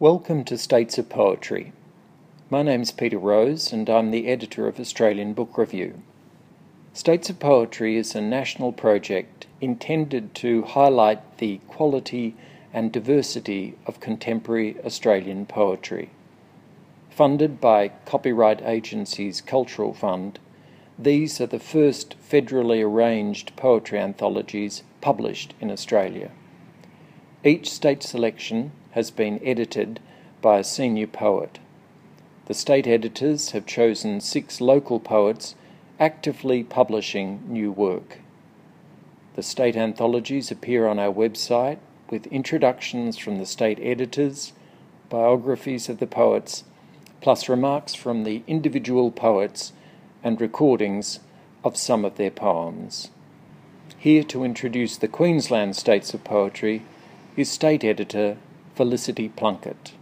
Welcome to States of Poetry. My name's Peter Rose, and I'm the editor of Australian Book Review. States of Poetry is a national project intended to highlight the quality and diversity of contemporary Australian poetry. Funded by Copyright Agency's Cultural Fund, these are the first federally arranged poetry anthologies published in Australia. Each state selection has been edited by a senior poet. The state editors have chosen six local poets actively publishing new work. The state anthologies appear on our website with introductions from the state editors, biographies of the poets, plus remarks from the individual poets and recordings of some of their poems. Here to introduce the Queensland States of Poetry is State Editor Felicity Plunkett.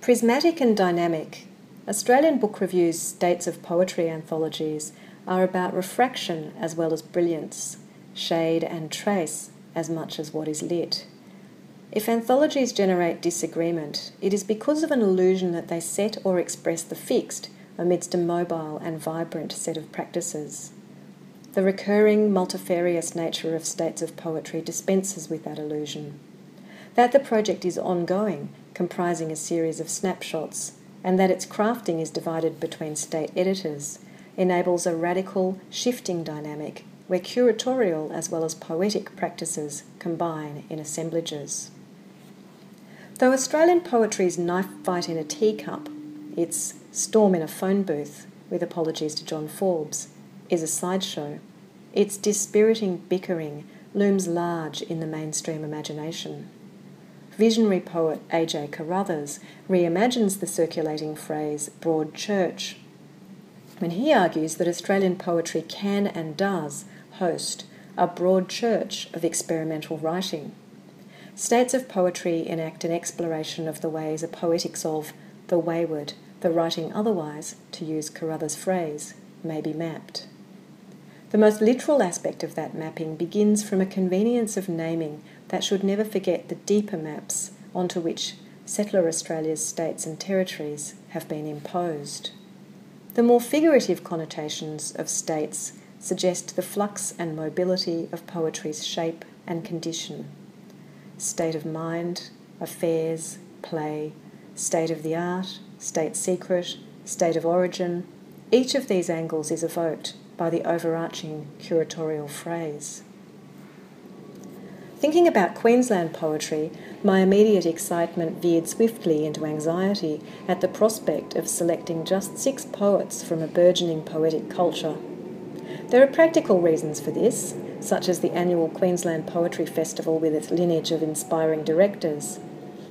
Prismatic and dynamic, Australian Book Review's States of Poetry anthologies are about refraction as well as brilliance, shade and trace as much as what is lit. If anthologies generate disagreement, it is because of an illusion that they set or express the fixed amidst a mobile and vibrant set of practices. The recurring, multifarious nature of states of poetry dispenses with that illusion that the project is ongoing, comprising a series of snapshots, and that its crafting is divided between state editors, enables a radical, shifting dynamic where curatorial as well as poetic practices combine in assemblages. Though Australian poetry's knife fight in a teacup, its storm in a phone booth, with apologies to John Forbes, is a sideshow, its dispiriting bickering looms large in the mainstream imagination visionary poet A.J. Carruthers reimagines the circulating phrase broad church when he argues that Australian poetry can and does host a broad church of experimental writing. States of poetry enact an exploration of the ways a poetics of the wayward, the writing otherwise, to use Carruthers' phrase, may be mapped. The most literal aspect of that mapping begins from a convenience of naming that should never forget the deeper maps onto which settler Australia's states and territories have been imposed. The more figurative connotations of states suggest the flux and mobility of poetry's shape and condition. State of mind, affairs, play, state of the art, state secret, state of origin, each of these angles is evoked by the overarching curatorial phrase. Thinking about Queensland poetry, my immediate excitement veered swiftly into anxiety at the prospect of selecting just six poets from a burgeoning poetic culture. There are practical reasons for this, such as the annual Queensland Poetry Festival with its lineage of inspiring directors,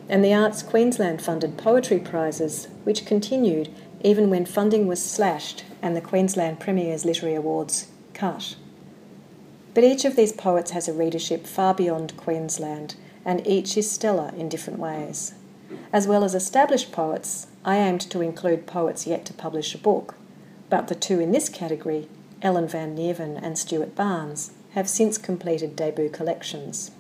and the Arts Queensland funded poetry prizes, which continued even when funding was slashed and the Queensland Premier's Literary Awards cut. But each of these poets has a readership far beyond Queensland, and each is stellar in different ways. As well as established poets, I aimed to include poets yet to publish a book, but the two in this category, Ellen Van Neerven and Stuart Barnes, have since completed debut collections.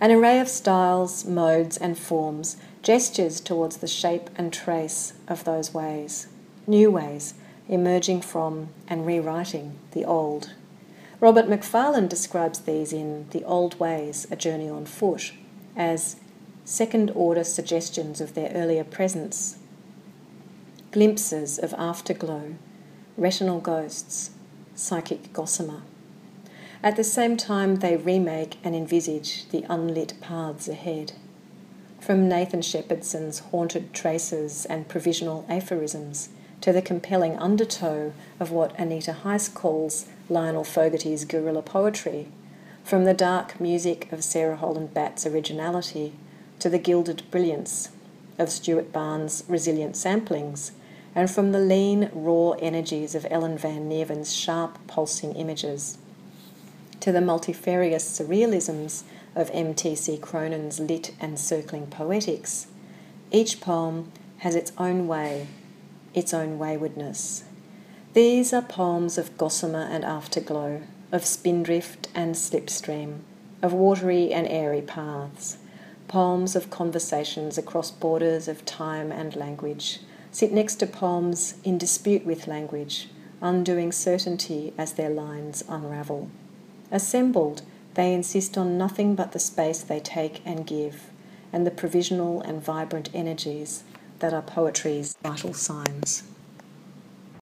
An array of styles, modes, and forms gestures towards the shape and trace of those ways, new ways emerging from and rewriting the old. Robert Macfarlane describes these in The Old Ways, A Journey on Foot, as second order suggestions of their earlier presence, glimpses of afterglow, retinal ghosts, psychic gossamer. At the same time, they remake and envisage the unlit paths ahead. From Nathan Shepherdson's haunted traces and provisional aphorisms to the compelling undertow of what Anita Heiss calls Lionel Fogarty's guerrilla poetry, from the dark music of Sarah Holland Batt's originality to the gilded brilliance of Stuart Barnes' resilient samplings, and from the lean, raw energies of Ellen Van Neerven's sharp, pulsing images to the multifarious surrealisms of M.T.C. Cronin's lit and circling poetics, each poem has its own way, its own waywardness. These are poems of gossamer and afterglow, of spindrift and slipstream, of watery and airy paths, Poems of conversations across borders of time and language sit next to poems in dispute with language, undoing certainty as their lines unravel. Assembled, they insist on nothing but the space they take and give, and the provisional and vibrant energies that are poetry's vital signs.